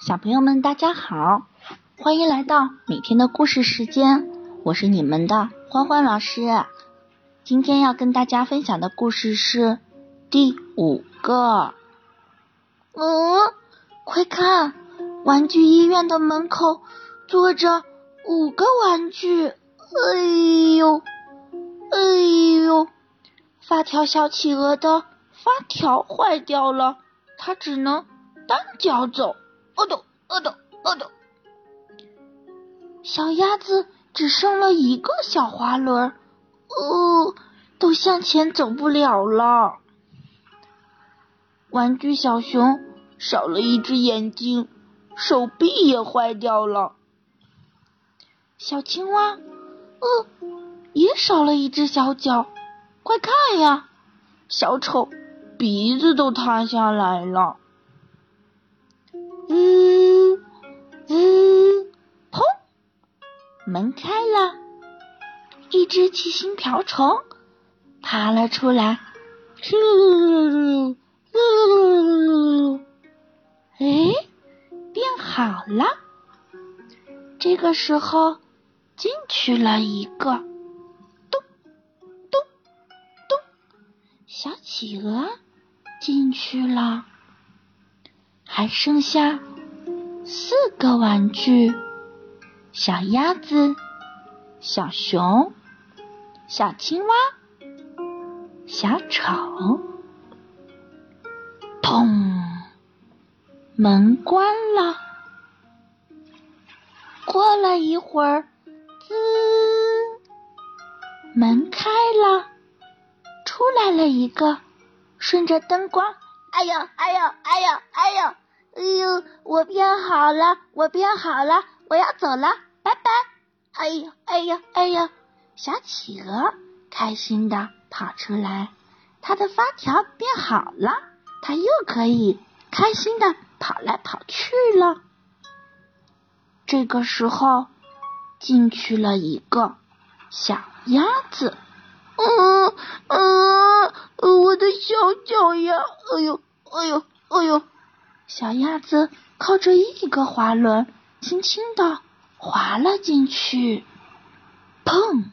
小朋友们，大家好，欢迎来到每天的故事时间，我是你们的欢欢老师。今天要跟大家分享的故事是第五个。嗯，快看，玩具医院的门口坐着五个玩具。哎呦，哎呦，发条小企鹅的发条坏掉了，它只能单脚走。哦咚，哦咚，哦咚。小鸭子只剩了一个小滑轮，哦，都向前走不了了。玩具小熊少了一只眼睛，手臂也坏掉了。小青蛙，呃，也少了一只小脚。快看呀，小丑鼻子都塌下来了。嗯嗯，砰！门开了，一只七星瓢虫爬了出来。噜噜噜噜噜噜噜噜哎，变好了。这个时候进去了一个，咚咚咚，小企鹅进去了。还剩下四个玩具：小鸭子、小熊、小青蛙、小丑。砰！门关了。过了一会儿，滋，门开了，出来了一个，顺着灯光，哎呦，哎呦，哎呦，哎呦！哎呦，我变好了，我变好了，我要走了，拜拜！哎呦，哎呦，哎呦，小企鹅开心的跑出来，它的发条变好了，它又可以开心的跑来跑去了。这个时候进去了一个小鸭子，嗯嗯，我的小脚丫，哎呦，哎呦，哎呦！小鸭子靠着一个滑轮，轻轻的滑了进去。砰！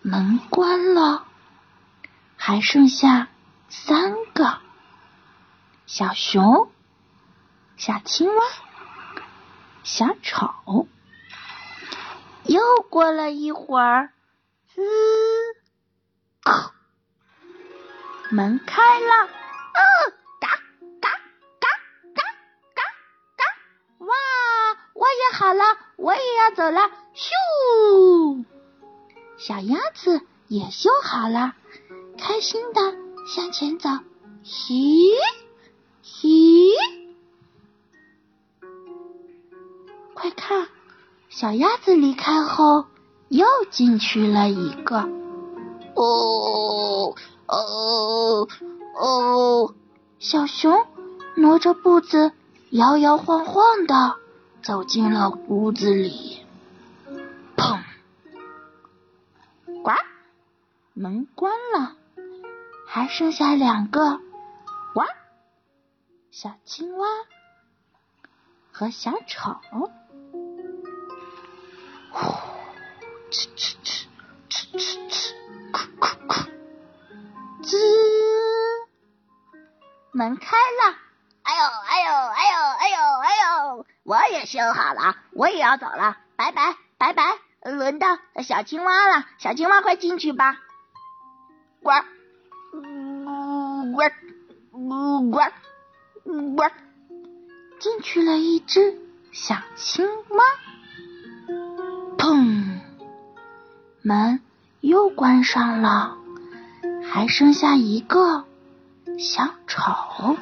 门关了，还剩下三个：小熊、小青蛙、小丑。又过了一会儿，门开了。好了，我也要走了。咻！小鸭子也修好了，开心的向前走。嘻嘻，快看，小鸭子离开后又进去了一个。哦哦哦！小熊挪着步子，摇摇晃晃的。走进了屋子里，砰！呱，门关了，还剩下两个，呱，小青蛙和小丑。呼，哧哧哧，哧哧哧，咕咕咕，吱，门开了。哎呦哎呦哎呦哎呦！我也修好了，我也要走了，拜拜拜拜！轮到小青蛙了，小青蛙快进去吧！呱呱呱呱呱！进去了一只小青蛙，砰！门又关上了，还剩下一个小丑。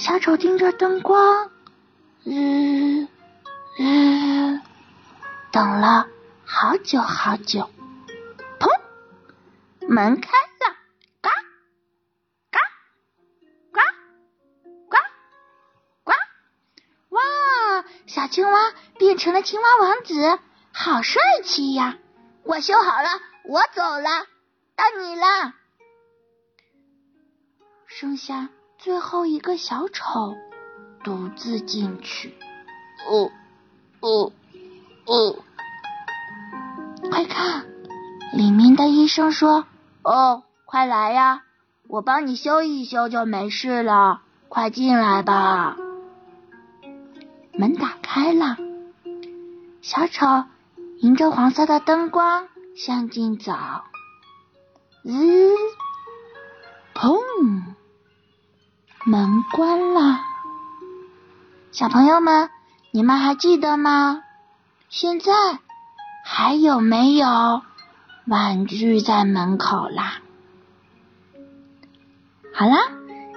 小丑盯着灯光，嗯嗯，等了好久好久。砰！门开了，呱呱呱呱呱！哇！小青蛙变成了青蛙王子，好帅气呀！我修好了，我走了，到你了，剩下。最后一个小丑独自进去。哦哦哦！快看，里面的医生说：“哦，快来呀，我帮你修一修就没事了。快进来吧。”门打开了，小丑迎着黄色的灯光向进走。滋，门关了。小朋友们，你们还记得吗？现在还有没有玩具在门口啦？好啦，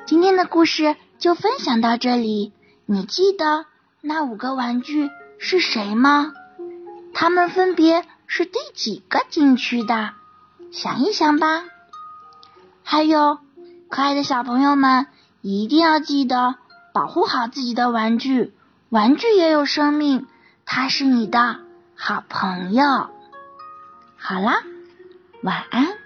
今天的故事就分享到这里。你记得那五个玩具是谁吗？他们分别是第几个进去的？想一想吧。还有，可爱的小朋友们，一定要记得保护好自己的玩具。玩具也有生命，它是你的好朋友。好啦，晚安。